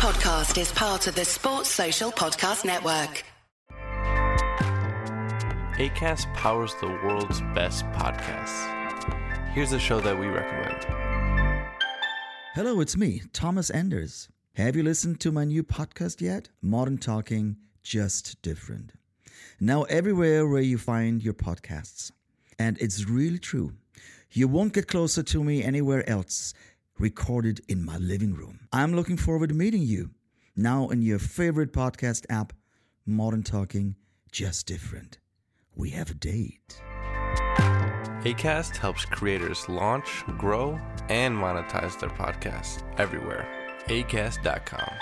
podcast is part of the Sports Social Podcast Network. ACAST powers the world's best podcasts. Here's a show that we recommend. Hello, it's me, Thomas Anders. Have you listened to my new podcast yet? Modern Talking, just different. Now, everywhere where you find your podcasts. And it's really true. You won't get closer to me anywhere else, recorded in my living room. I'm looking forward to meeting you now in your favorite podcast app, Modern Talking, just different. We have a date. ACAST helps creators launch, grow, and monetize their podcasts everywhere. ACAST.com.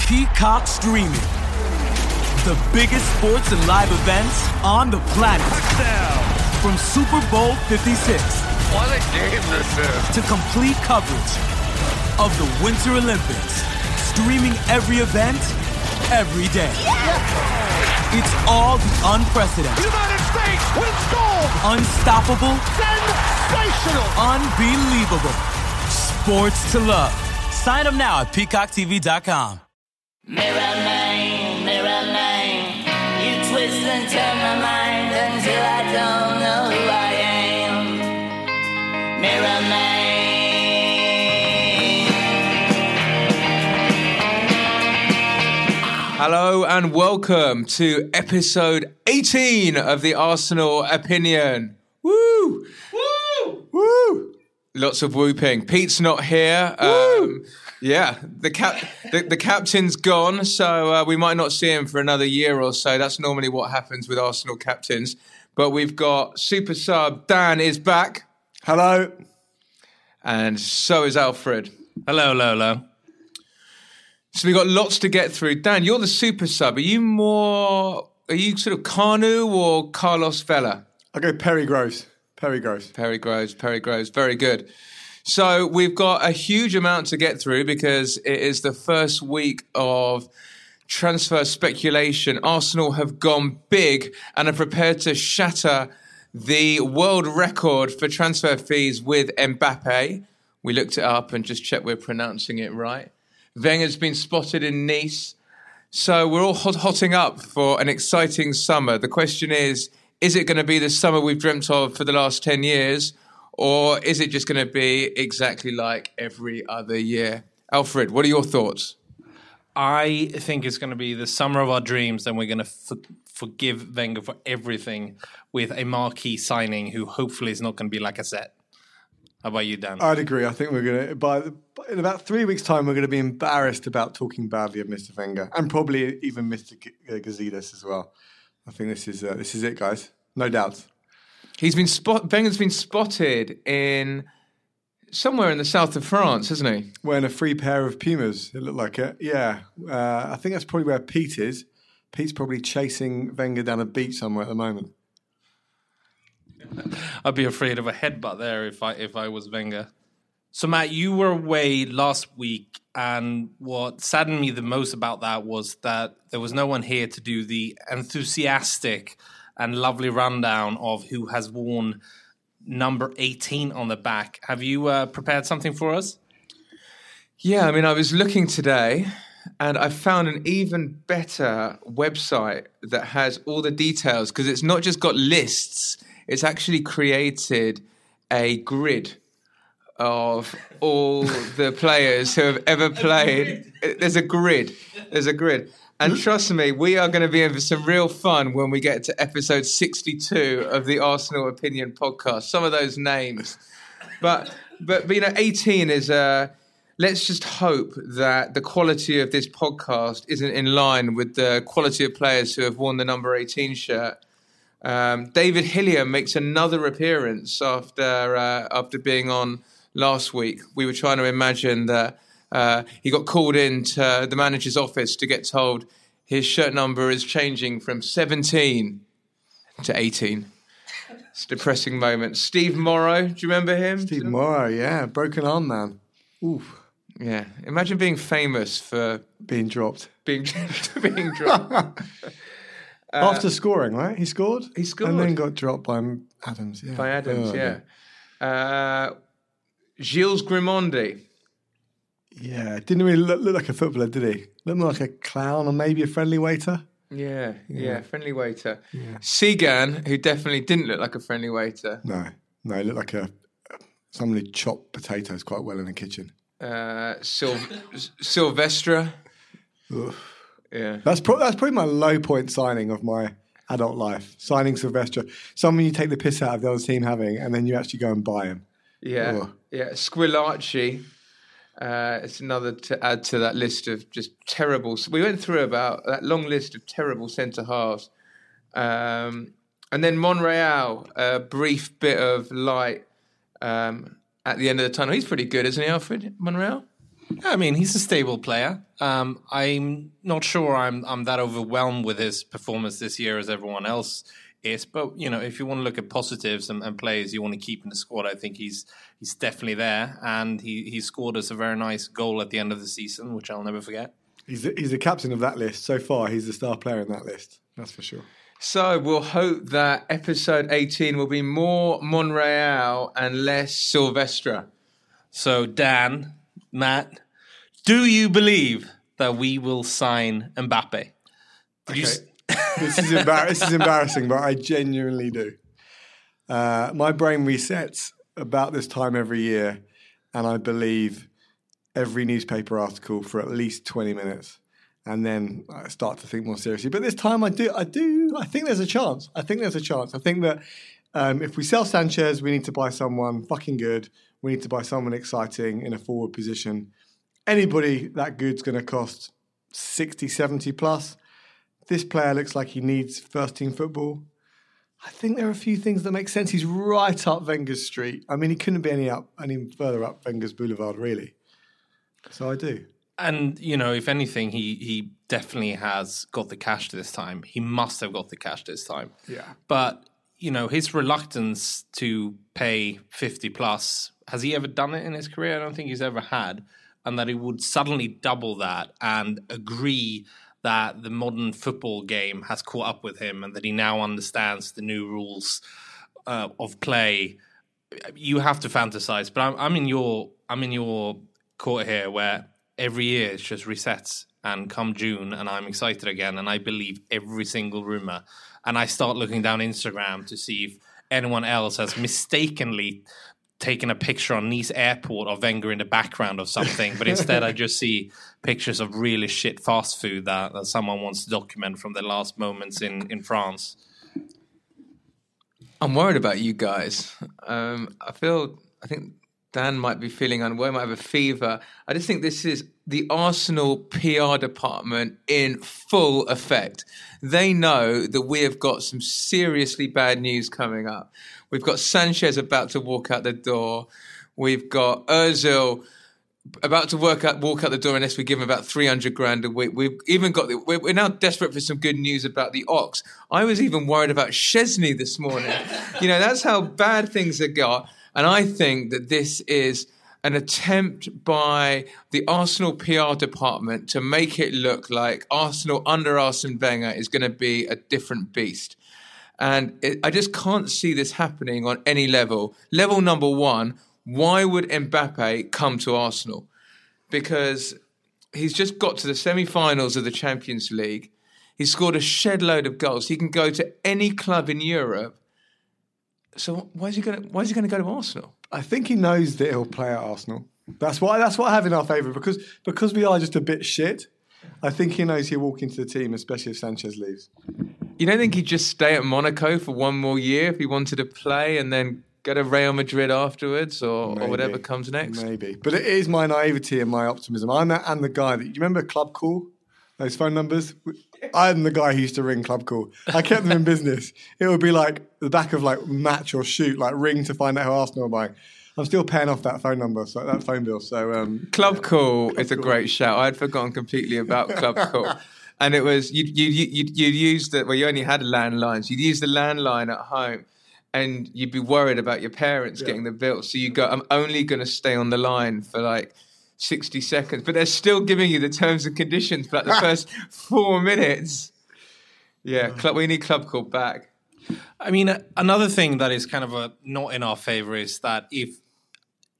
Peacock Streaming. The biggest sports and live events on the planet. From Super Bowl 56 What a game this is. to complete coverage of the Winter Olympics. Streaming every event, every day. It's all the unprecedented, United States wins gold. unstoppable, Sensational. unbelievable. Sports to love. Sign up now at peacocktv.com. Mirror man, mirror man, you twist and turn Hello and welcome to episode 18 of the Arsenal Opinion. Woo! Woo! Woo! Lots of whooping. Pete's not here. Um, yeah, the cap the, the captain's gone, so uh, we might not see him for another year or so. That's normally what happens with Arsenal captains. But we've got super sub Dan is back. Hello. And so is Alfred. Hello, hello, hello. So we've got lots to get through. Dan, you're the super sub. Are you more, are you sort of Kanu or Carlos Vela? I go Perry Groves. Perry Groves. Perry Groves, Perry Groves, very good. So we've got a huge amount to get through because it is the first week of transfer speculation. Arsenal have gone big and are prepared to shatter the world record for transfer fees with Mbappe. We looked it up and just checked we're pronouncing it right. Wenger's been spotted in Nice. So we're all hot- hotting up for an exciting summer. The question is is it going to be the summer we've dreamt of for the last 10 years, or is it just going to be exactly like every other year? Alfred, what are your thoughts? I think it's going to be the summer of our dreams, and we're going to f- forgive Wenger for everything with a marquee signing who hopefully is not going to be like a set. How about you, Dan? I'd agree. I think we're going to, by in about three weeks' time, we're going to be embarrassed about talking badly of Mr. Wenger and probably even Mr. G- uh, Gazidis as well. I think this is uh, this is it, guys. No doubts. He's been spot. Wenger's been spotted in somewhere in the south of France, hasn't he? Wearing a free pair of Pumas, it looked like it. Yeah, uh, I think that's probably where Pete is. Pete's probably chasing Wenger down a beach somewhere at the moment. I'd be afraid of a headbutt there if I if I was Wenger. So Matt, you were away last week, and what saddened me the most about that was that there was no one here to do the enthusiastic and lovely rundown of who has worn number eighteen on the back. Have you uh, prepared something for us? Yeah, I mean, I was looking today and I found an even better website that has all the details because it's not just got lists, it's actually created a grid of all the players who have ever played. There's a grid. There's a grid. And trust me, we are going to be in for some real fun when we get to episode 62 of the Arsenal Opinion podcast. Some of those names. But, but, but you know, 18 is Uh, let's just hope that the quality of this podcast isn't in line with the quality of players who have worn the number 18 shirt. Um, David Hillier makes another appearance after uh, after being on last week. We were trying to imagine that uh, he got called into the manager's office to get told his shirt number is changing from 17 to 18. It's a depressing moment. Steve Morrow, do you remember him? Steve Morrow, yeah, broken arm man. Oof, Yeah, imagine being famous for being dropped. being being dropped. After scoring, right? He scored? Uh, He scored. And then got dropped by Adams, yeah. by Adams. Oh, yeah, uh, Gilles Grimandi. Yeah, didn't really look, look like a footballer, did he? Looked more like a clown or maybe a friendly waiter. Yeah, yeah, friendly waiter. Yeah. Cygan, who definitely didn't look like a friendly waiter. No, no, he looked like a someone who chopped potatoes quite well in the kitchen. Uh, Sil- Silvestre. Yeah. That's pro- that's probably my low point signing of my adult life. Signing Sylvester, someone you take the piss out of the other team having, and then you actually go and buy him. Yeah, Oh. yeah. Squillaci. Uh, it's another to add to that list of just terrible. We went through about that long list of terrible centre halves, um, and then Monreal, a brief bit of light um, at the end of the tunnel. He's pretty good, isn't he, Alfred Monreal? I mean, he's a stable player. Um, I'm not sure I'm I'm that overwhelmed with his performance this year as everyone else is. But you know, if you want to look at positives and, and players you want to keep in the squad, I think he's he's definitely there, and he he scored us a very nice goal at the end of the season, which I'll never forget. He's the, he's the captain of that list so far. He's the star player in that list. That's for sure. So we'll hope that episode 18 will be more Monreal and less Silvestre. So Dan, Matt, do you believe that we will sign Mbappe? Did you s- this is embar- this is embarrassing, but I genuinely do. Uh, my brain resets about this time every year, and I believe every newspaper article for at least twenty minutes, and then I start to think more seriously. But this time, I do, I do, I think there's a chance. I think there's a chance. I think that um, if we sell Sanchez, we need to buy someone fucking good. We need to buy someone exciting in a forward position. Anybody that good's going to cost 60, 70 plus this player looks like he needs first team football. I think there are a few things that make sense. He's right up Wenger's street. I mean, he couldn't be any up any further up Wenger's boulevard, really. So I do. And you know, if anything, he he definitely has got the cash this time. He must have got the cash this time. Yeah. But you know, his reluctance to pay fifty plus has he ever done it in his career? I don't think he's ever had. And that he would suddenly double that and agree that the modern football game has caught up with him and that he now understands the new rules uh, of play. You have to fantasize, but I'm, I'm in your I'm in your court here where every year it just resets and come June and I'm excited again and I believe every single rumor and I start looking down Instagram to see if anyone else has mistakenly taken a picture on Nice airport of Wenger in the background of something, but instead I just see pictures of really shit fast food that, that someone wants to document from the last moments in, in France. I'm worried about you guys. Um, I feel, I think Dan might be feeling unwell, might have a fever. I just think this is the Arsenal PR department in full effect. They know that we have got some seriously bad news coming up. We've got Sanchez about to walk out the door. We've got Ozil about to work out, walk out the door unless we give him about 300 grand a week. We've even got, the, we're, we're now desperate for some good news about the Ox. I was even worried about Szczesny this morning. you know, that's how bad things have got. And I think that this is an attempt by the Arsenal PR department to make it look like Arsenal under Arsene Wenger is going to be a different beast. And it, I just can't see this happening on any level. Level number one, why would Mbappe come to Arsenal? Because he's just got to the semi finals of the Champions League. He's scored a shed load of goals. He can go to any club in Europe. So why is he going to why is he going to go to Arsenal? I think he knows that he'll play at Arsenal. That's why that's what I have in our favour because because we are just a bit shit. I think he knows he'll walk into the team, especially if Sanchez leaves. You don't think he'd just stay at Monaco for one more year if he wanted to play and then go to Real Madrid afterwards or, or whatever comes next? Maybe, but it is my naivety and my optimism. I'm that and the guy that you remember Club Call, those phone numbers. I'm the guy who used to ring Club Call. I kept them in business. It would be like the back of like match or shoot, like ring to find out who Arsenal are buying. I'm still paying off that phone number, so that phone bill. So um, Club Call is a great shout. I'd forgotten completely about Club Call. And it was, you'd, you'd, you'd, you'd use the, well, you only had landlines. You'd use the landline at home and you'd be worried about your parents getting the bill. So you go, I'm only going to stay on the line for like 60 seconds. But they're still giving you the terms and conditions for like the first four minutes. Yeah, club, we need Club Call back. I mean, uh, another thing that is kind of a not in our favor is that if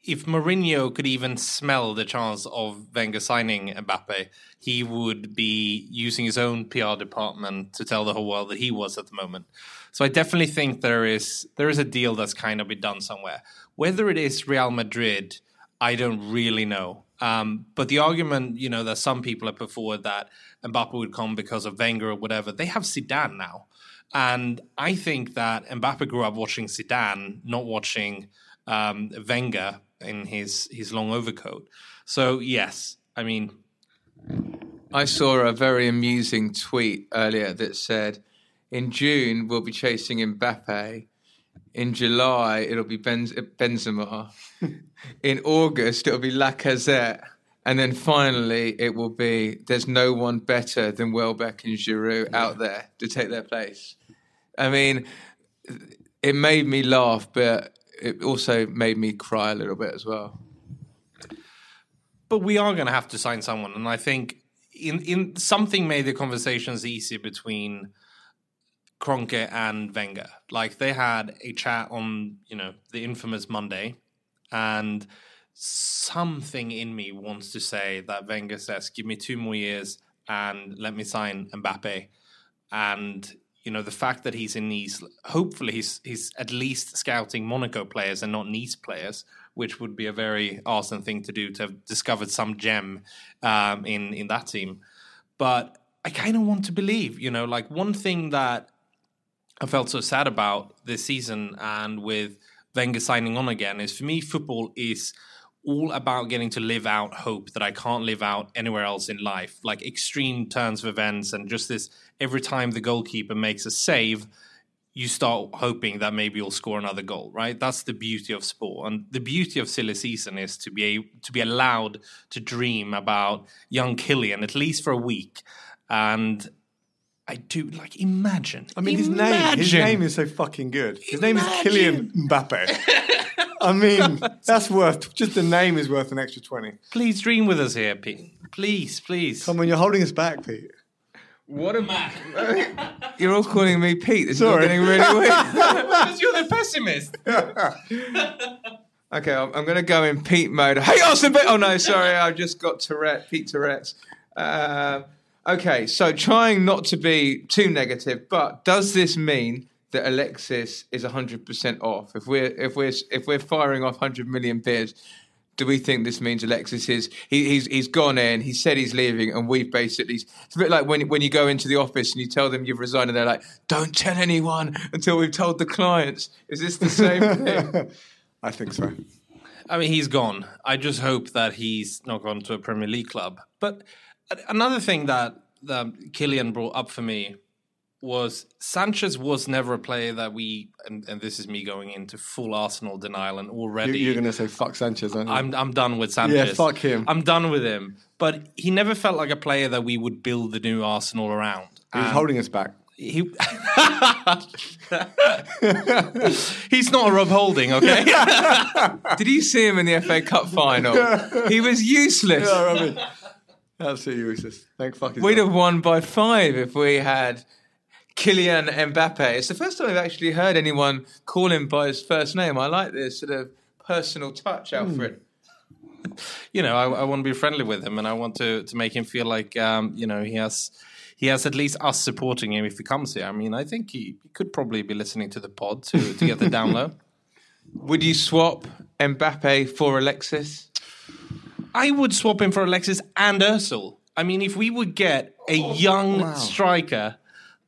if Mourinho could even smell the chance of Wenger signing Mbappe, he would be using his own PR department to tell the whole world that he was at the moment. So I definitely think there is there is a deal that's kind of been done somewhere. Whether it is Real Madrid, I don't really know. Um, but the argument, you know, that some people have put forward that Mbappe would come because of Wenger or whatever, they have Zidane now. And I think that Mbappe grew up watching Zidane, not watching um, Wenger in his, his long overcoat. So, yes, I mean, I saw a very amusing tweet earlier that said, in June, we'll be chasing Mbappe. In July, it'll be Benz- Benzema. in August, it'll be Lacazette. And then finally, it will be there's no one better than Welbeck and Giroud out there to take their place. I mean, it made me laugh, but it also made me cry a little bit as well. but we are going to have to sign someone, and I think in in something made the conversations easier between Kroenke and Wenger. Like they had a chat on you know the infamous Monday, and something in me wants to say that Wenger says, "Give me two more years and let me sign Mbappe," and you know the fact that he's in Nice, hopefully he's he's at least scouting Monaco players and not Nice players, which would be a very awesome thing to do to have discovered some gem um, in in that team. But I kind of want to believe, you know, like one thing that I felt so sad about this season and with Wenger signing on again is for me, football is all about getting to live out hope that I can't live out anywhere else in life. Like extreme turns of events and just this every time the goalkeeper makes a save, you start hoping that maybe you'll score another goal, right? That's the beauty of sport. And the beauty of silly season is to be to be allowed to dream about young Kylian at least for a week. And I do like imagine. I mean, his name, his name is so fucking good. His name is Imagine. Kylian Mbappe. I mean, that's worth just the name is worth an extra twenty. Please dream with us here, Pete. Please, please. Come on, you're holding us back, Pete. What a man. You're all calling me Pete. This Sorry. is all getting really weird. Because you're the pessimist. Okay, I'm, I'm going to go in Pete mode. Hey, Austin! Bit- oh no, sorry, I've just got Tourette. Pete Tourette's. Um okay, so trying not to be too negative, but does this mean that Alexis is 100 percent off? If we're if we're if we're firing off 100 million beers, do we think this means Alexis is he, he's he's gone in? He said he's leaving, and we've basically it's a bit like when when you go into the office and you tell them you've resigned, and they're like, "Don't tell anyone until we've told the clients." Is this the same thing? I think so. I mean, he's gone. I just hope that he's not gone to a Premier League club. But another thing that that Kylian brought up for me was Sanchez was never a player that we, and, and this is me going into full Arsenal denial, and already you're going to say fuck Sanchez, aren't you? I'm I'm done with Sanchez. Yeah, fuck him. I'm done with him. But he never felt like a player that we would build the new Arsenal around. He was And holding us back. he he's not a Rob Holding, okay? Did you see him in the FA Cup final? he was useless. Yeah, absolutely useless. Thank fuck. We'd have won by five if we had Kylian Mbappe. It's the first time I've actually heard anyone call him by his first name. I like this sort of personal touch, Alfred. you know, I, I want to be friendly with him, and I want to to make him feel like um, you know he has he has at least us supporting him if he comes here. I mean, I think he, he could probably be listening to the pod to to get the download. Would you swap Mbappe for Alexis? I would swap him for Alexis and Özil. I mean, if we would get a young striker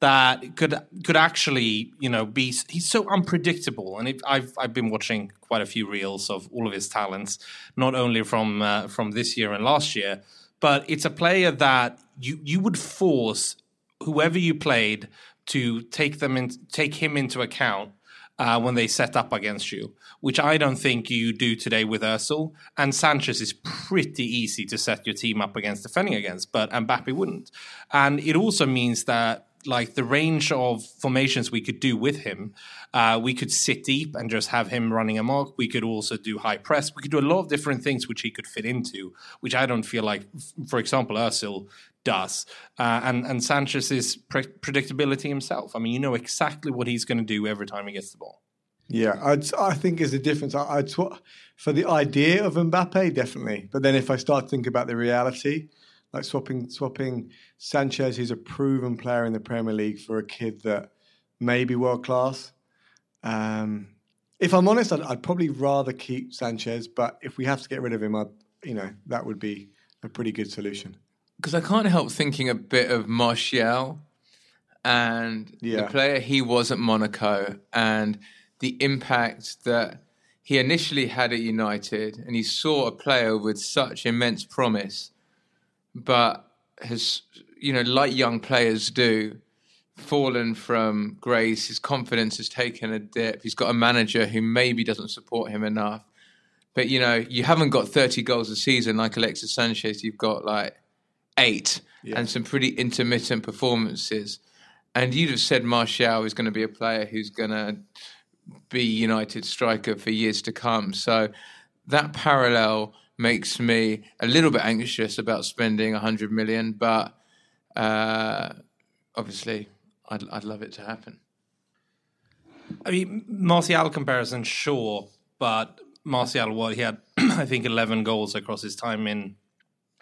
that could could actually, you know, be he's so unpredictable. And it, I've I've been watching quite a few reels of all of his talents, not only from uh, from this year and last year, but it's a player that you you would force whoever you played to take them in, take him into account uh, when they set up against you, which I don't think you do today with Özil. And Sanchez is pretty easy to set your team up against defending against, but Mbappe wouldn't. And it also means that like the range of formations we could do with him, uh, we could sit deep and just have him running amok. We could also do high press. We could do a lot of different things which he could fit into, which I don't feel like, for example, Özil does. Uh, and and Sanchez is pre- predictability himself. I mean, you know exactly what he's going to do every time he gets the ball. Yeah, I'd, I think there's a difference. I, I'd sw- for the idea of Mbappe, definitely. But then if I start to think about the reality, like swapping swapping Sanchez, who's a proven player in the Premier League, for a kid that may be world class. Um, if I'm honest, I'd, I'd probably rather keep Sanchez. But if we have to get rid of him, I, you know, that would be a pretty good solution. Because I can't help thinking a bit of Martial and Yeah. the player he was at Monaco and the impact that he initially had at United, and he saw a player with such immense promise, but has, you know, like young players do, fallen from grace. His confidence has taken a dip. He's got a manager who maybe doesn't support him enough. But you know, you haven't got 30 goals a season like Alexis Sanchez. You've got like eight and some pretty intermittent performances. And you'd have said Martial is going to be a player who's going to be United striker for years to come. So that parallel makes me a little bit anxious about spending 100 million, but uh, obviously I'd, I'd love it to happen. I mean, Martial comparison, sure, but Martial, what he had, I think, eleven goals across his time in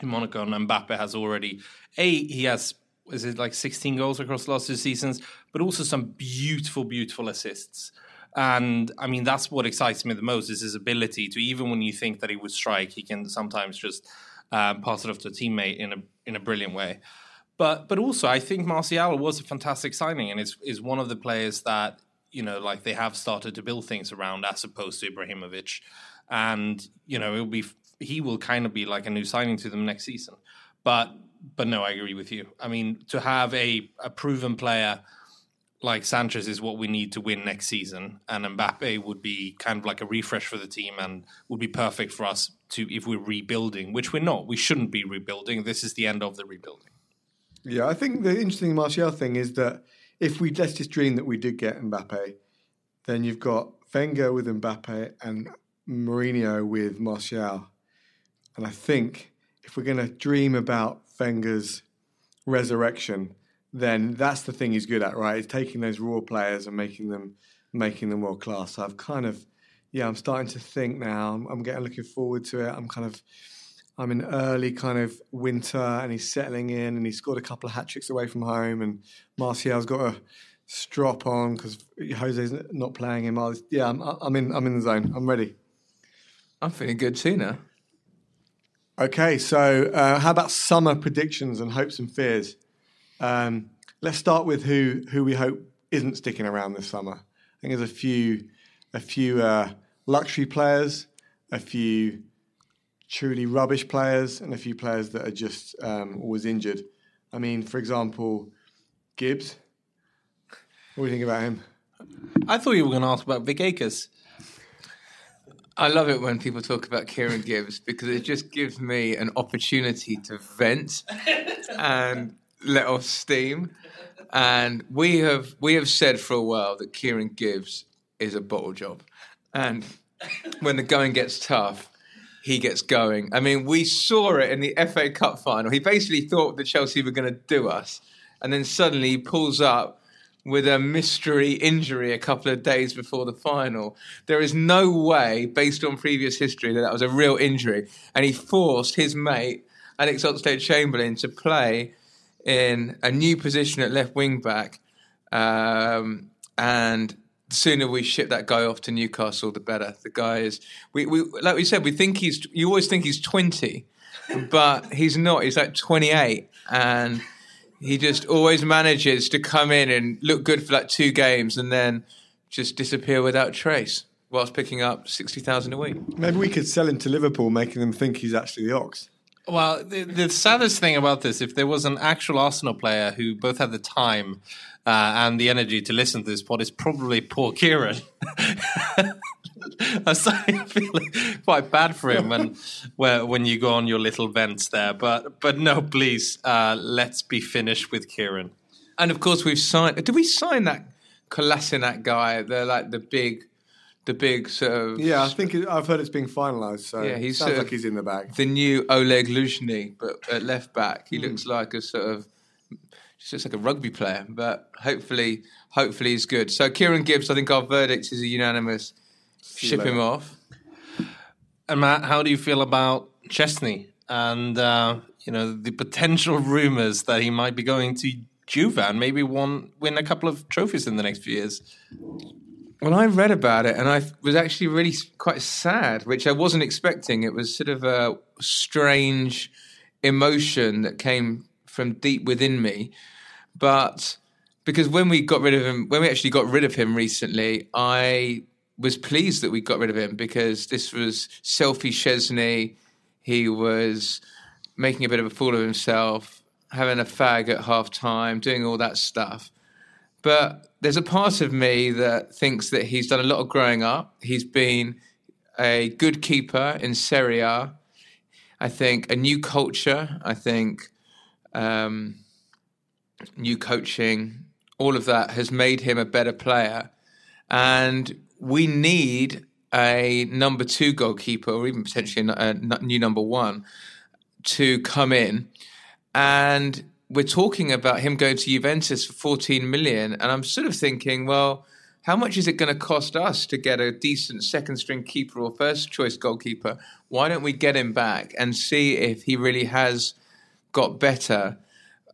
in Monaco, and Mbappe has already a he has is it like sixteen goals across the last two seasons, but also some beautiful, beautiful assists. And I mean, that's what excites me the most is his ability to even when you think that he would strike, he can sometimes just um, pass it off to a teammate in a in a brilliant way. But but also, I think Martial was a fantastic signing, and is is one of the players that you know like they have started to build things around, as opposed to Ibrahimovic, and you know it'll be he will kind of be like a new signing to them next season. But but no, I agree with you. I mean, to have a a proven player like Sanchez is what we need to win next season, and Mbappe would be kind of like a refresh for the team and would be perfect for us to if we're rebuilding, which we're not. We shouldn't be rebuilding. This is the end of the rebuilding. Yeah, I think the interesting Martial thing is that if we let's just dream that we did get Mbappe, then you've got Wenger with Mbappe and Mourinho with Martial. And I think if we're going to dream about Wenger's resurrection, then that's the thing he's good at, right? Is taking those raw players and making them making them world class. So I've kind of, yeah, I'm starting to think now. I'm, I'm getting looking forward to it. I'm kind of, I'm in early kind of winter, and he's settling in, and he's scored a couple of hat tricks away from home, and Martial's got a strop on because Jose's not playing him. I was, yeah, I'm, I'm in, I'm in the zone. I'm ready. I'm feeling good too now. Okay, so uh, how about summer predictions and hopes and fears? Um, let's start with who who we hope isn't sticking around this summer. I think there's a few a few uh, luxury players, a few truly rubbish players, and a few players that are just um, always injured. I mean, for example, Gibbs. What do you think about him? I thought you were going to ask about Vic Akers. I love it when people talk about Kieran Gibbs because it just gives me an opportunity to vent and let off steam. And we have we have said for a while that Kieran Gibbs is a bottle job, and when the going gets tough, he gets going. I mean, we saw it in the FA Cup final. He basically thought that Chelsea were going to do us, and then suddenly he pulls up with a mystery injury a couple of days before the final. There is no way, based on previous history, that that was a real injury. And he forced his mate, Alex Oxlade Chamberlain, to play in a new position at left wing back. Um, and the sooner we ship that guy off to Newcastle, the better. The guy is, we, we like we said, we think he's, you always think he's 20, but he's not. He's like 28. And he just always manages to come in and look good for like two games and then just disappear without trace whilst picking up 60,000 a week. Maybe we could sell him to Liverpool, making them think he's actually the Ox. Well, the, the saddest thing about this, if there was an actual Arsenal player who both had the time uh, and the energy to listen to this pod, it's probably poor Kieran. I'm starting to feel quite bad for him when when you go on your little vents there. But but no, please, uh, let's be finished with Kieran. And of course, we've signed. Did we sign that Kolasinac guy? They're like the big, the big sort of. Yeah, I think it, I've heard it's being finalised. So Yeah, he's sounds like he's in the bag. the new Oleg Luzhny, but at left back, Hmm. he looks like a sort of Just looks like a rugby player, but hopefully, hopefully he's good. So Kieran Gibbs, I think our verdict is a unanimous. Ship him off. And Matt, how do you feel about Szczesny and uh, you know the potential rumors that he might be going to Juve and maybe won, win a couple of trophies in the next few years? Well, I read about it and I was actually really quite sad, which I wasn't expecting. It was sort of a strange emotion that came from deep within me. But because when we got rid of him, when we actually got rid of him recently, I was pleased that we got rid of him because this was selfie Szczesny. He was making a bit of a fool of himself, having a fag at half time, doing all that stuff. But there's a part of me that thinks that he's done a lot of growing up. He's been a good keeper in Serie A. I think a new culture. I think um, new coaching. All of that has made him a better player, and we need a number two goalkeeper, or even potentially a new number one, to come in. And we're talking about him going to Juventus for 14 million. And I'm sort of thinking, well, how much is it going to cost us to get a decent second string keeper or first choice goalkeeper? Why don't we get him back and see if he really has got better?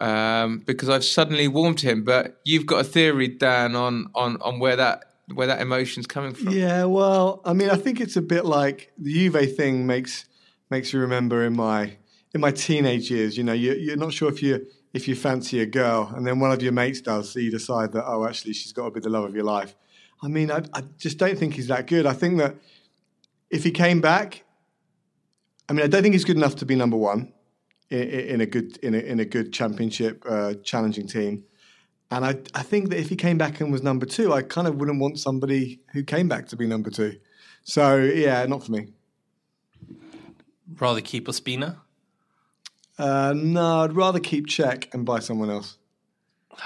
Um, because I've suddenly warmed him. But you've got a theory, Dan, on on on where that where that emotion's coming from. Yeah, well, I mean, I think it's a bit like the Juve thing makes makes you remember in my in my teenage years. You know, you, you're not sure if you if you fancy a girl, and then one of your mates does, so you decide that oh, actually, she's got to be the love of your life. I mean, I, I just don't think he's that good. I think that if he came back, I mean, I don't think he's good enough to be number one in, in a good in a, in a good championship uh, challenging team. And I, I think that if he came back and was number two, I kind of wouldn't want somebody who came back to be number two. So yeah, not for me. Rather keep Ospina? Uh, no, I'd rather keep Cech and buy someone else.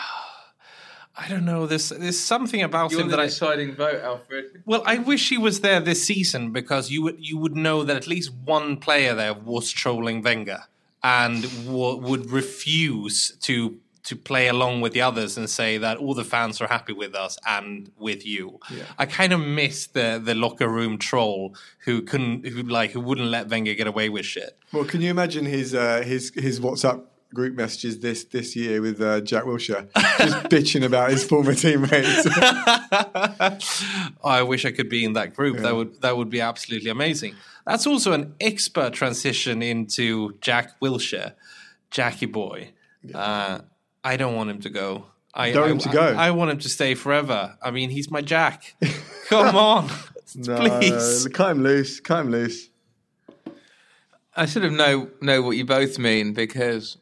I don't know. There's there's something about You're him the that I deciding vote, Alfred. well, I wish he was there this season because you would you would know that at least one player there was trolling Wenger and w- would refuse to to play along with the others and say that all the fans are happy with us and with you. I kind of miss the the locker room troll who couldn't who like who wouldn't let Wenger get away with shit. Well, can you imagine his uh, his his WhatsApp group messages this this year with uh, Jack Wilshere just bitching about his former teammates? I wish I could be in that group. That would that would be absolutely amazing. That's also an expert transition into Jack Wilshere, Jackie boy. Uh, I don't want him to go. I Don't I, him to go? I, I want him to stay forever. I mean, he's my Jack. Come on, please. No, cut him loose. Cut him loose. I sort of know know what you both mean because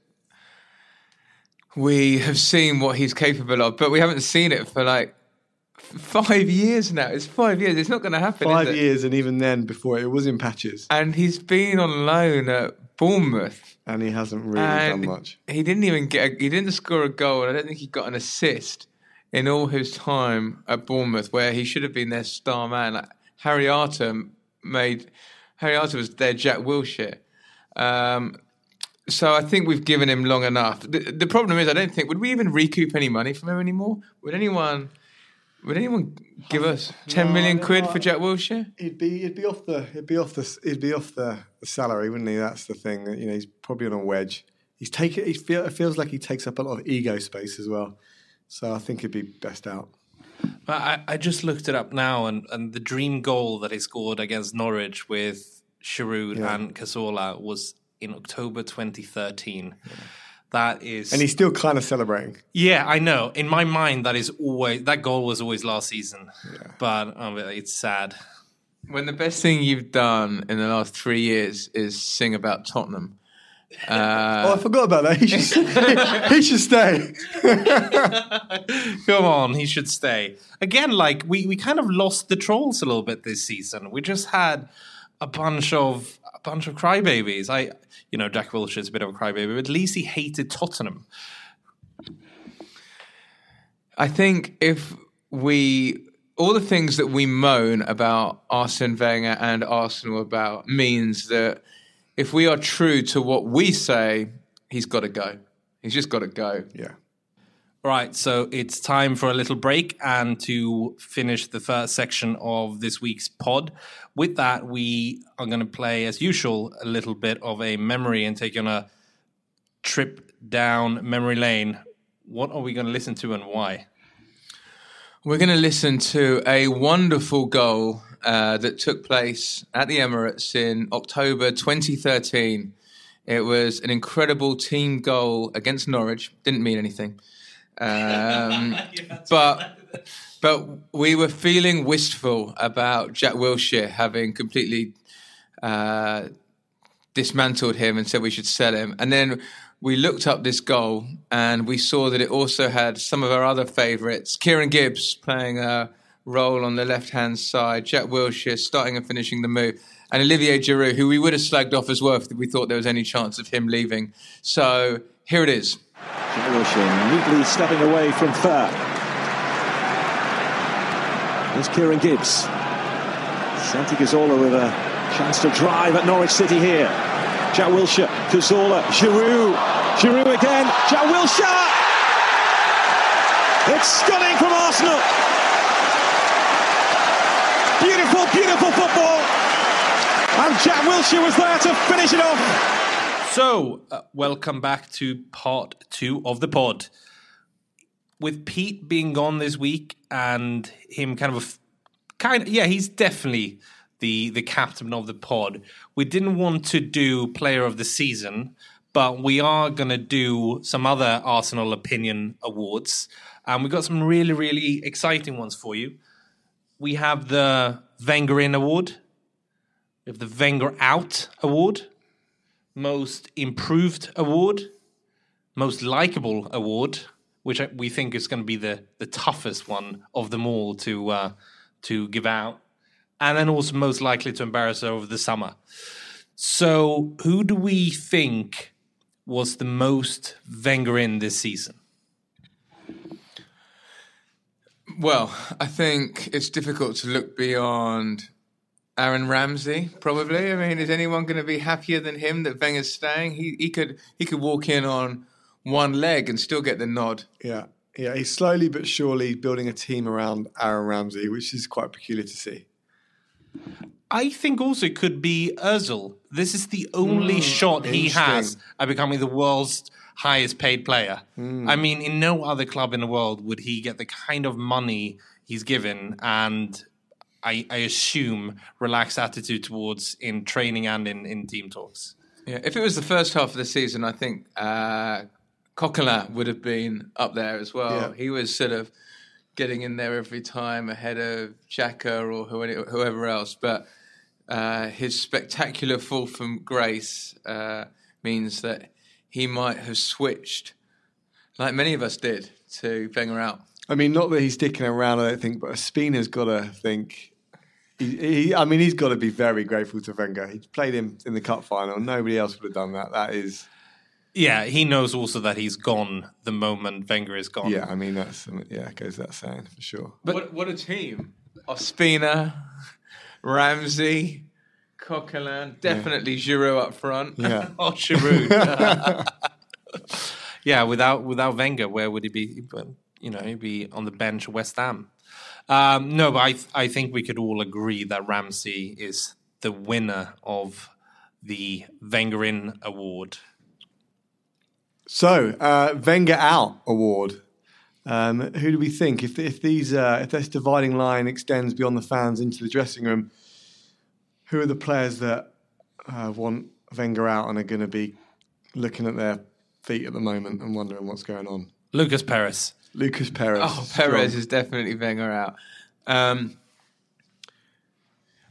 we have seen what he's capable of, but we haven't seen it for like five years now. It's five years. It's not going to happen. is Five it? years, and even then, before it was in patches, and he's been on loan at Bournemouth. And he hasn't really and done much. He didn't even get. A, he didn't score a goal, I don't think he got an assist in all his time at Bournemouth, where he should have been their star man. Like Harry Arter made. Harry Arter was their Jack Wilshere. Um, so I think we've given him long enough. The, the problem is, I don't think would we even recoup any money from him anymore? Would anyone? Would anyone give us ten No, million quid no. for Jack Wilshere? He'd be he'd be off the he'd be off the he'd be off the, the salary, wouldn't he? That's the thing. You know, he's probably on a wedge. He's taken. He feel, it feels like he takes up a lot of ego space as well. So I think he'd be best out. But I, I just looked it up now, and, and the dream goal that he scored against Norwich with Giroud Yeah. and Cazorla was in October 2013. That is, And he's still kind of celebrating. yeah, I know. In my mind, that is always that goal was always last season, but um, it's sad. When the best thing you've done in the last three years is sing about Tottenham. Uh, oh, I forgot about that. He should, he should stay. Come on, he should stay. Again, like we, we kind of lost the trolls a little bit this season. We just had a bunch of a bunch of crybabies. I you know, Jack Wilshere's a bit of a crybaby, but at least he hated Tottenham. I think if we all the things that we moan about Arsene Wenger and Arsenal about means that if we are true to what we say, he's got to go. He's just got to go. yeah. Right, so it's time for a little break and to finish the first section of this week's pod. With that, we are going to play, as usual, a little bit of a memory and take you on a trip down memory lane. What are we going to listen to and why? We're going to listen to a wonderful goal uh, that took place at the Emirates in October 2013. It was an incredible team goal against Norwich. Didn't mean anything. Um, but but we were feeling wistful about Jack Wilshere having completely uh, dismantled him and said we should sell him. And then we looked up this goal and we saw that it also had some of our other favourites. Kieran Gibbs playing a role on the left hand side, Jack Wilshere starting and finishing the move, and Olivier Giroud, who we would have slagged off as well if we thought there was any chance of him leaving. So here it is. Wilshere neatly stepping away from Fer. There's Kieran Gibbs. Santi Cazorla with a chance to drive at Norwich City here. Jack Wilshere, Cazorla, Giroud. Giroud again. Jack Wilshere! It's stunning from Arsenal. Beautiful, beautiful football. And Jack Wilshere was there to finish it off. So, uh, welcome back to part two of the pod. With Pete being gone this week and him kind of, kind of, yeah, he's definitely the the captain of the pod. We didn't want to do player of the season, but we are going to do some other Arsenal opinion awards, and we've got some really really exciting ones for you. We have the Wenger in award. We have the Wenger out award most improved award, most likable award, which we think is going to be the, the toughest one of them all to uh, to give out, and then also most likely to embarrass over the summer. So, who do we think was the most Wenger this season? Well, I think it's difficult to look beyond Aaron Ramsey, probably. I mean, is anyone going to be happier than him that Wenger's staying? He he could he could walk in on one leg and still get the nod. Yeah, yeah. He's slowly but surely building a team around Aaron Ramsey, which is quite peculiar to see. I think also it could be Özil. This is the only hmm, shot he has at becoming the world's highest paid player. Hmm. I mean, in no other club in the world would he get the kind of money he's given and I, I assume relaxed attitude towards in training and in, in team talks. Yeah, if it was the first half of the season, I think uh, Coquelin would have been up there as well. Yeah. He was sort of getting in there every time ahead of Xhaka or whoever else. But uh, his spectacular fall from grace uh, means that he might have switched, like many of us did, to Wenger out. I mean, not that he's sticking around, I don't think, but Spina's got to think. He, he, I mean, he's got to be very grateful to Wenger. He played him in the cup final. Nobody else would have done that. That is, Yeah, he knows also that he's gone the moment Wenger is gone. yeah. I mean, that's yeah, it goes that saying for sure. But what, what a team! Ospina, Ramsey, Coquelin, definitely Giroud up front. Yeah, Oh, Giroud. yeah, without without Wenger, where would he be? You know, be on the bench at West Ham. Um, no, but I th- I think we could all agree that Ramsey is the winner of the Wenger in award. So, uh, Wenger out award. Um, who do we think? If if these uh, if this dividing line extends beyond the fans into the dressing room, who are the players that uh, want Wenger out and are going to be looking at their feet at the moment and wondering what's going on? Lucas Perez. Lucas Perez. Oh, Perez is definitely Wenger out. Um,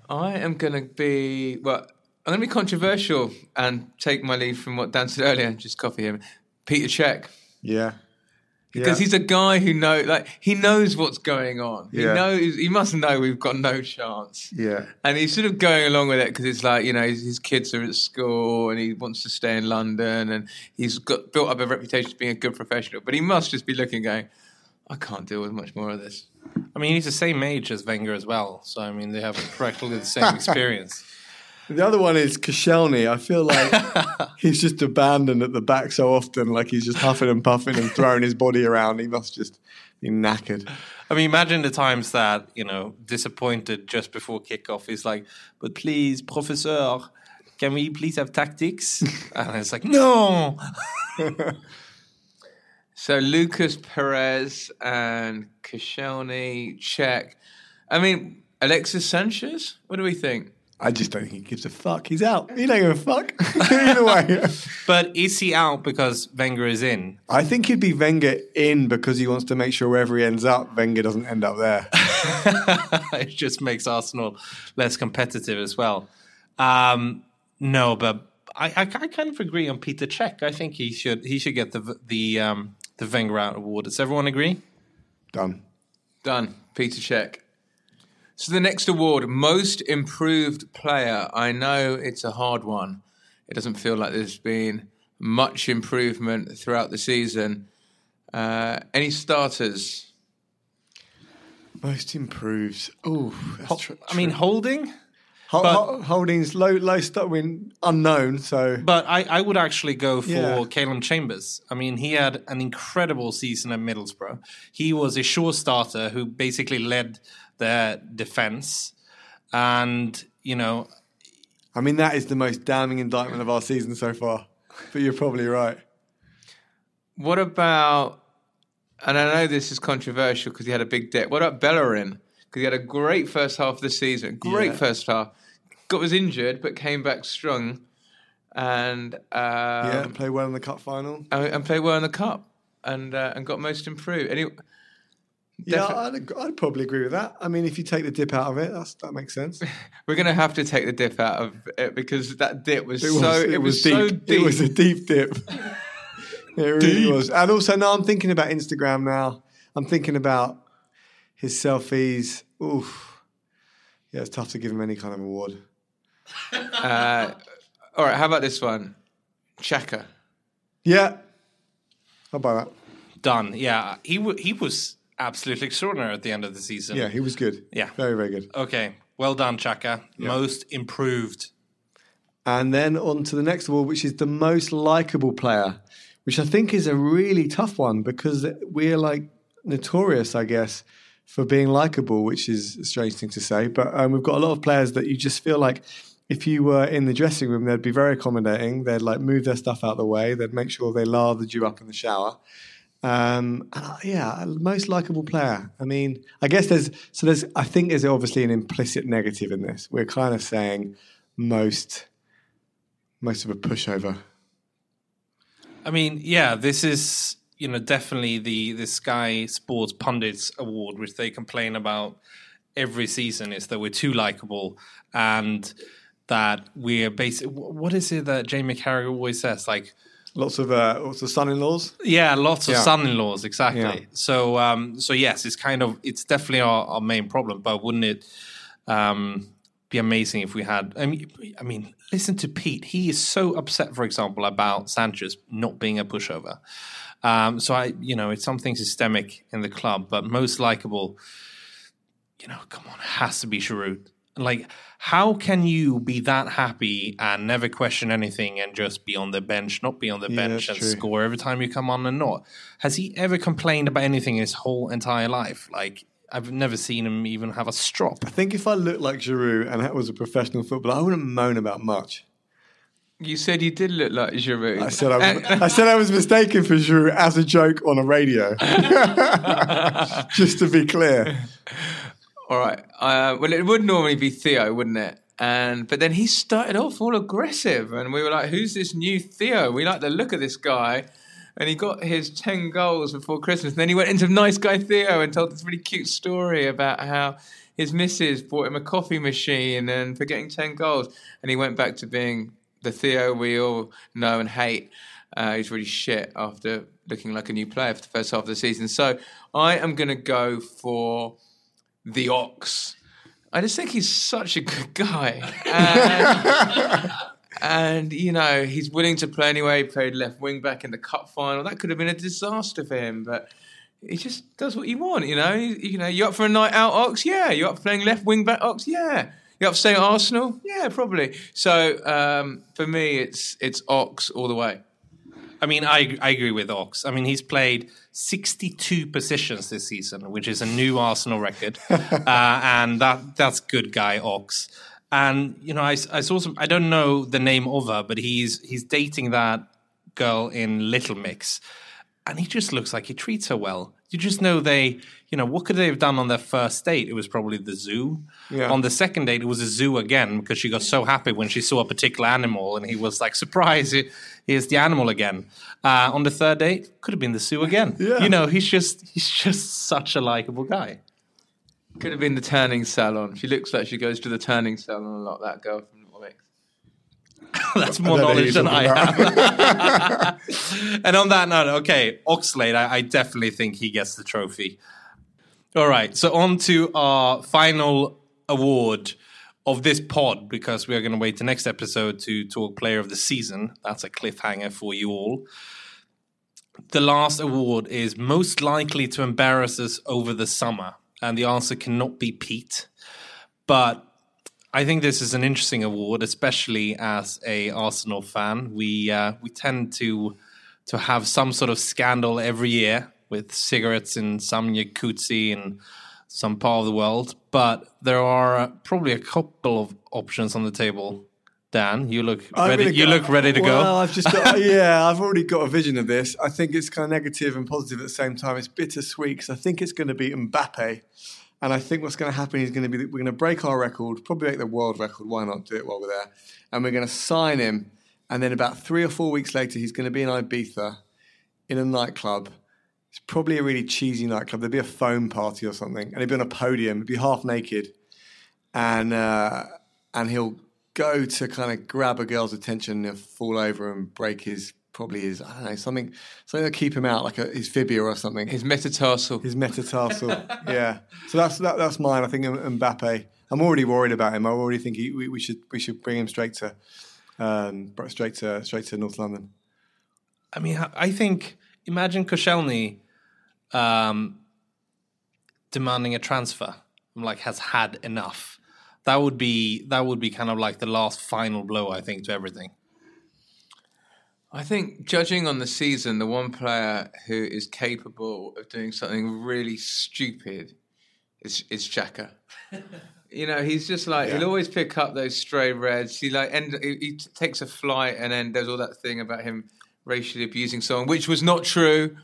I am going to be well. I'm going to be controversial and take my lead from what Dan said earlier and just copy him. Peter Cech. Yeah. Because Yeah. he's a guy who know, like he knows what's going on. Yeah. He knows he must know we've got no chance. Yeah. And he's sort of going along with it because it's like you know his, his kids are at school and he wants to stay in London and he's got built up a reputation as being a good professional. But he must just be looking, going, I can't deal with much more of this. I mean, he's the same age as Wenger as well. So I mean, they have practically the same experience. The other one is Koscielny. I feel like he's just abandoned at the back so often. Like he's just huffing and puffing and throwing his body around. He must just be knackered. I mean, imagine the times that you know disappointed just before kickoff. He's like, "But please, professor, can we please have tactics?" and it's like, "No." So Lucas Perez and Koscielny, check. I mean, Alexis Sanchez. What do we think? I just don't think he gives a fuck. He's out. He don't give a fuck. Either way. But is he out because Wenger is in? I think he'd be Wenger in because he wants to make sure wherever he ends up, Wenger doesn't end up there. it just makes Arsenal less competitive as well. Um, no, but I, I, I kind of agree on Peter Cech. I think he should he should get the the um, the Wenger Out Award. Does everyone agree? Done. Done. Peter Cech. So the next award, most improved player. I know it's a hard one. It doesn't feel like there's been much improvement throughout the season. Uh, any starters? Most improved. Oh, that's true. I mean, Holding. Ho- but- Ho- Holding's low, low start. I mean, unknown. So But I, I would actually go for Yeah. Calum Chambers. I mean, he had an incredible season at Middlesbrough. He was a sure starter who basically led their defense. And, you know, I mean, that is the most damning indictment of our season so far. But you're probably right. What about, and I know this is controversial because he had a big debt. What about Bellerin? Because he had a great first half of the season, great Yeah. first half. Got was injured but came back strong, and um, yeah, and play well in the cup final. and, and played well in the cup, and uh, and got most improved. Any, Yeah, I'd, I'd probably agree with that. I mean, if you take the dip out of it, that's, that makes sense. we're going to have to take the dip out of it because that dip was, It was, so it, was, deep. so deep. It was a deep dip. it really was. And also, now I'm thinking about Instagram now. I'm thinking about his selfies. Oof. Yeah, it's tough to give him any kind of award. uh, all right, how about this one, Xhaka. Yeah. How about that? done. Yeah, he w- he was absolutely extraordinary at the end of the season. Yeah, he was good. Yeah. Very, very good. Okay, well done, Xhaka. Most improved. And then on to the next award, which is the most likable player, which I think is a really tough one because we're like notorious, I guess, for being likable, which is a strange thing to say. But um, we've got a lot of players that you just feel like if you were in the dressing room, they'd be very accommodating. They'd like move their stuff out of the way. They'd make sure they lathered you up in the shower. Um, and I- yeah, most likable player. I mean, I guess there's so there's. I think there's obviously an implicit negative in this. We're kind of saying most most of a pushover. I mean, yeah, this is you know definitely the the Sky Sports Pundits Award, which they complain about every season, is that we're too likable and that we're basically What is it that Jamie Carragher always says? Like, Lots of uh, lots of son-in-laws. yeah, lots of Yeah. son-in-laws, exactly. Yeah. So, um, so yes, it's kind of it's definitely our, our main problem. But wouldn't it um, be amazing if we had? I mean, I mean, listen to Pete. He is so upset, for example, about Sanchez not being a pushover. Um, so I, you know, it's something systemic in the club. But most likable, you know, come on, has to be Giroud. Like, how can you be that happy and never question anything and just be on the bench, not be on the Yeah, bench and true. score every time you come on and not? Has he ever complained about anything his whole entire life? Like, I've never seen him even have a strop. I think if I looked like Giroud and that was a professional footballer, I wouldn't moan about much. You said you did look like Giroud. I said I was, I said I was mistaken for Giroud as a joke on a radio. Just to be clear. All right. Uh, well, it would normally be Theo, wouldn't it? And but then he started off all aggressive, and we were like, "Who's this new Theo?" We like the look of this guy, and he got his ten goals before Christmas. And then he went into nice guy Theo and told this really cute story about how his missus bought him a coffee machine and for getting ten goals, and he went back to being the Theo we all know and hate. Uh, he's really shit after looking like a new player for the first half of the season. So I am going to go for the Ox. I just think he's such a good guy. And, and, you know, he's willing to play anyway. He played left wing back in the cup final. That could have been a disaster for him, but he just does what you want, you know. You, you know, you up for a night out, Ox? Yeah. You up for playing left wing back, Ox? Yeah. You up for saying Arsenal? Yeah, probably. So um, for me, it's it's Ox all the way. I mean, I I agree with Ox. I mean, he's played 62 positions this season, which is a new Arsenal record, uh, and that that's good guy Ox. And you know, I, I saw some. I don't know the name of her, but he's he's dating that girl in Little Mix, and he just looks like he treats her well. You just know they, you know, what could they have done on their first date? It was probably the zoo. Yeah. On the second date, it was a zoo again because she got so happy when she saw a particular animal, and he was like, "Surprise! Here's the animal again." Uh, on the third date, could have been the zoo again. Yeah. You know, he's just he's just such a likable guy. Could have been the turning salon. She looks like she goes to the turning salon a lot. That girl from Little Mix. That's more don't know who knowledge than I have. and on that note, okay, Oxlade, I, I definitely think he gets the trophy. All right, so on to our final award of this pod because we are going to wait the next episode to talk player of the season. That's a cliffhanger for you all. The last award is most likely to embarrass us over the summer, and the answer cannot be Pete. But I think this is an interesting award, especially as a Arsenal fan. We uh, we tend to to have some sort of scandal every year with cigarettes in some jacuzzi in some part of the world, but there are probably a couple of options on the table. Dan, you look I'm ready. You go- look ready to well, go. I've just got, yeah, I've already got a vision of this. I think it's kind of negative and positive at the same time. It's bittersweet because I think it's going to be Mbappe. And I think what's going to happen is going to be we're going to break our record, probably make the world record. Why not do it while we're there? And we're going to sign him. And then about three or four weeks later, he's going to be in Ibiza in a nightclub. It's probably a really cheesy nightclub. There'd be a foam party or something. And he'd be on a podium, he'd be half naked. And, uh, and he'll go to kind of grab a girl's attention and fall over and break his probably his I don't know something something to keep him out like a, his fibia or something His metatarsal. his metatarsal yeah so that's that, that's mine I think Mbappe I'm already worried about him I already think he, we, we should we should bring him straight to um, straight to straight to North London I mean, I- I think imagine Koscielny um, demanding a transfer, like has had enough. That would be that would be kind of like the last final blow, I think, to everything. I think, judging on the season, the one player who is capable of doing something really stupid is is Xhaka. you know, he's just like he'll always pick up those stray reds. He like end, he, he takes a flight and then does all that thing about him racially abusing someone, which was not true,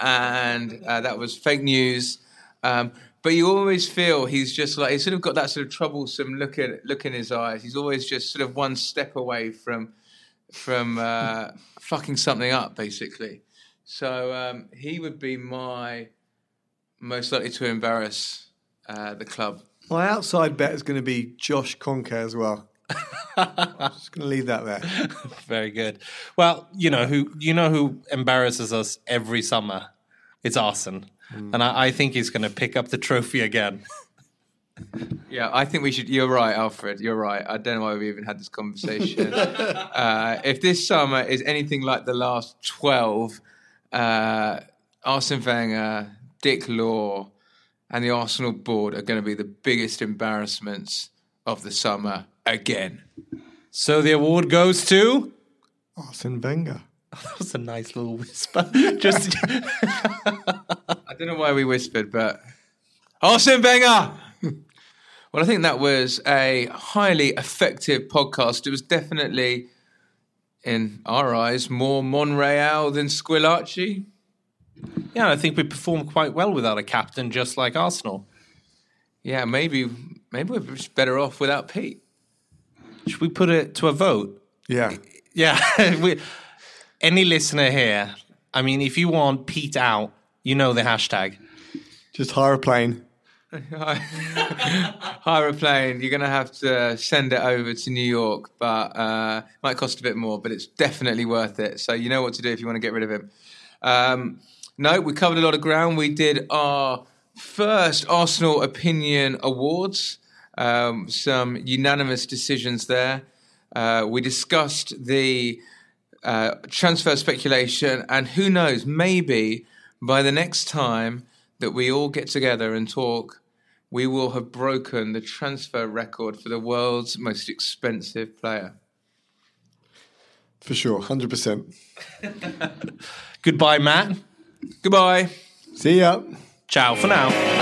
and uh, that was fake news. Um, but you always feel he's just like he's sort of got that sort of troublesome look in look in his eyes. He's always just sort of one step away from from uh, fucking something up, basically. So um, he would be my most likely to embarrass uh, the club. my outside bet is going to be Josh Conker as well I'm just going to leave that there Very good. Well, you know who you know who embarrasses us every summer. It's Arsene, and I, I think he's going to pick up the trophy again. Yeah, I think we should. You're right, Alfred. You're right. I don't know why we even had this conversation. uh, if this summer is anything like the last 12, uh, Arsene Wenger, Dick Law, and the Arsenal board are going to be the biggest embarrassments of the summer again. So the award goes to. Arsene Wenger That was a nice little whisper. Just I don't know why we whispered, but Arsene Wenger. Well, I think that was a highly effective podcast. It was definitely, in our eyes, more Monreal than Squillaci. yeah, I think we performed quite well without a captain, just like Arsenal. Yeah, maybe maybe we're just better off without Pete. Should we put it to a vote? yeah Yeah. we, any listener here, I mean, if you want Pete out, you know the hashtag. just hire a plane Hire a plane. You're going to have to send it over to New York, but uh, might cost a bit more, but it's definitely worth it. So you know what to do if you want to get rid of him. Um, no, we covered a lot of ground. We did our first Arsenal Opinion Awards. Um, some unanimous decisions there. Uh, we discussed the uh, transfer speculation, and who knows, maybe by the next time that we all get together and talk, we will have broken the transfer record for the world's most expensive player. For sure, 100%. Goodbye, Matt. Goodbye. See ya. Ciao for now.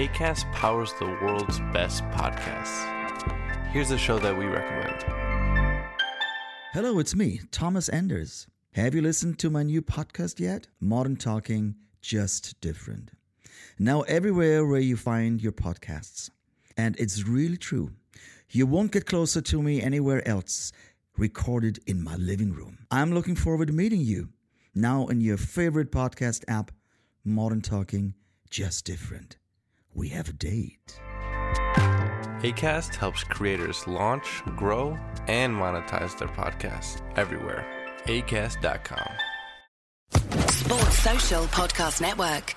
ACAST powers the world's best podcasts. Here's a show that we recommend. Hello, it's me, Thomas Anders. Have you listened to my new podcast yet? Modern Talking, just different. Now, everywhere where you find your podcasts. And it's really true. You won't get closer to me anywhere else, recorded in my living room. I'm looking forward to meeting you. Now, in your favorite podcast app, Modern Talking, just different. We have a date. ACAST helps creators launch, grow, and monetize their podcasts everywhere. ACAST.com. Sports Social Podcast Network.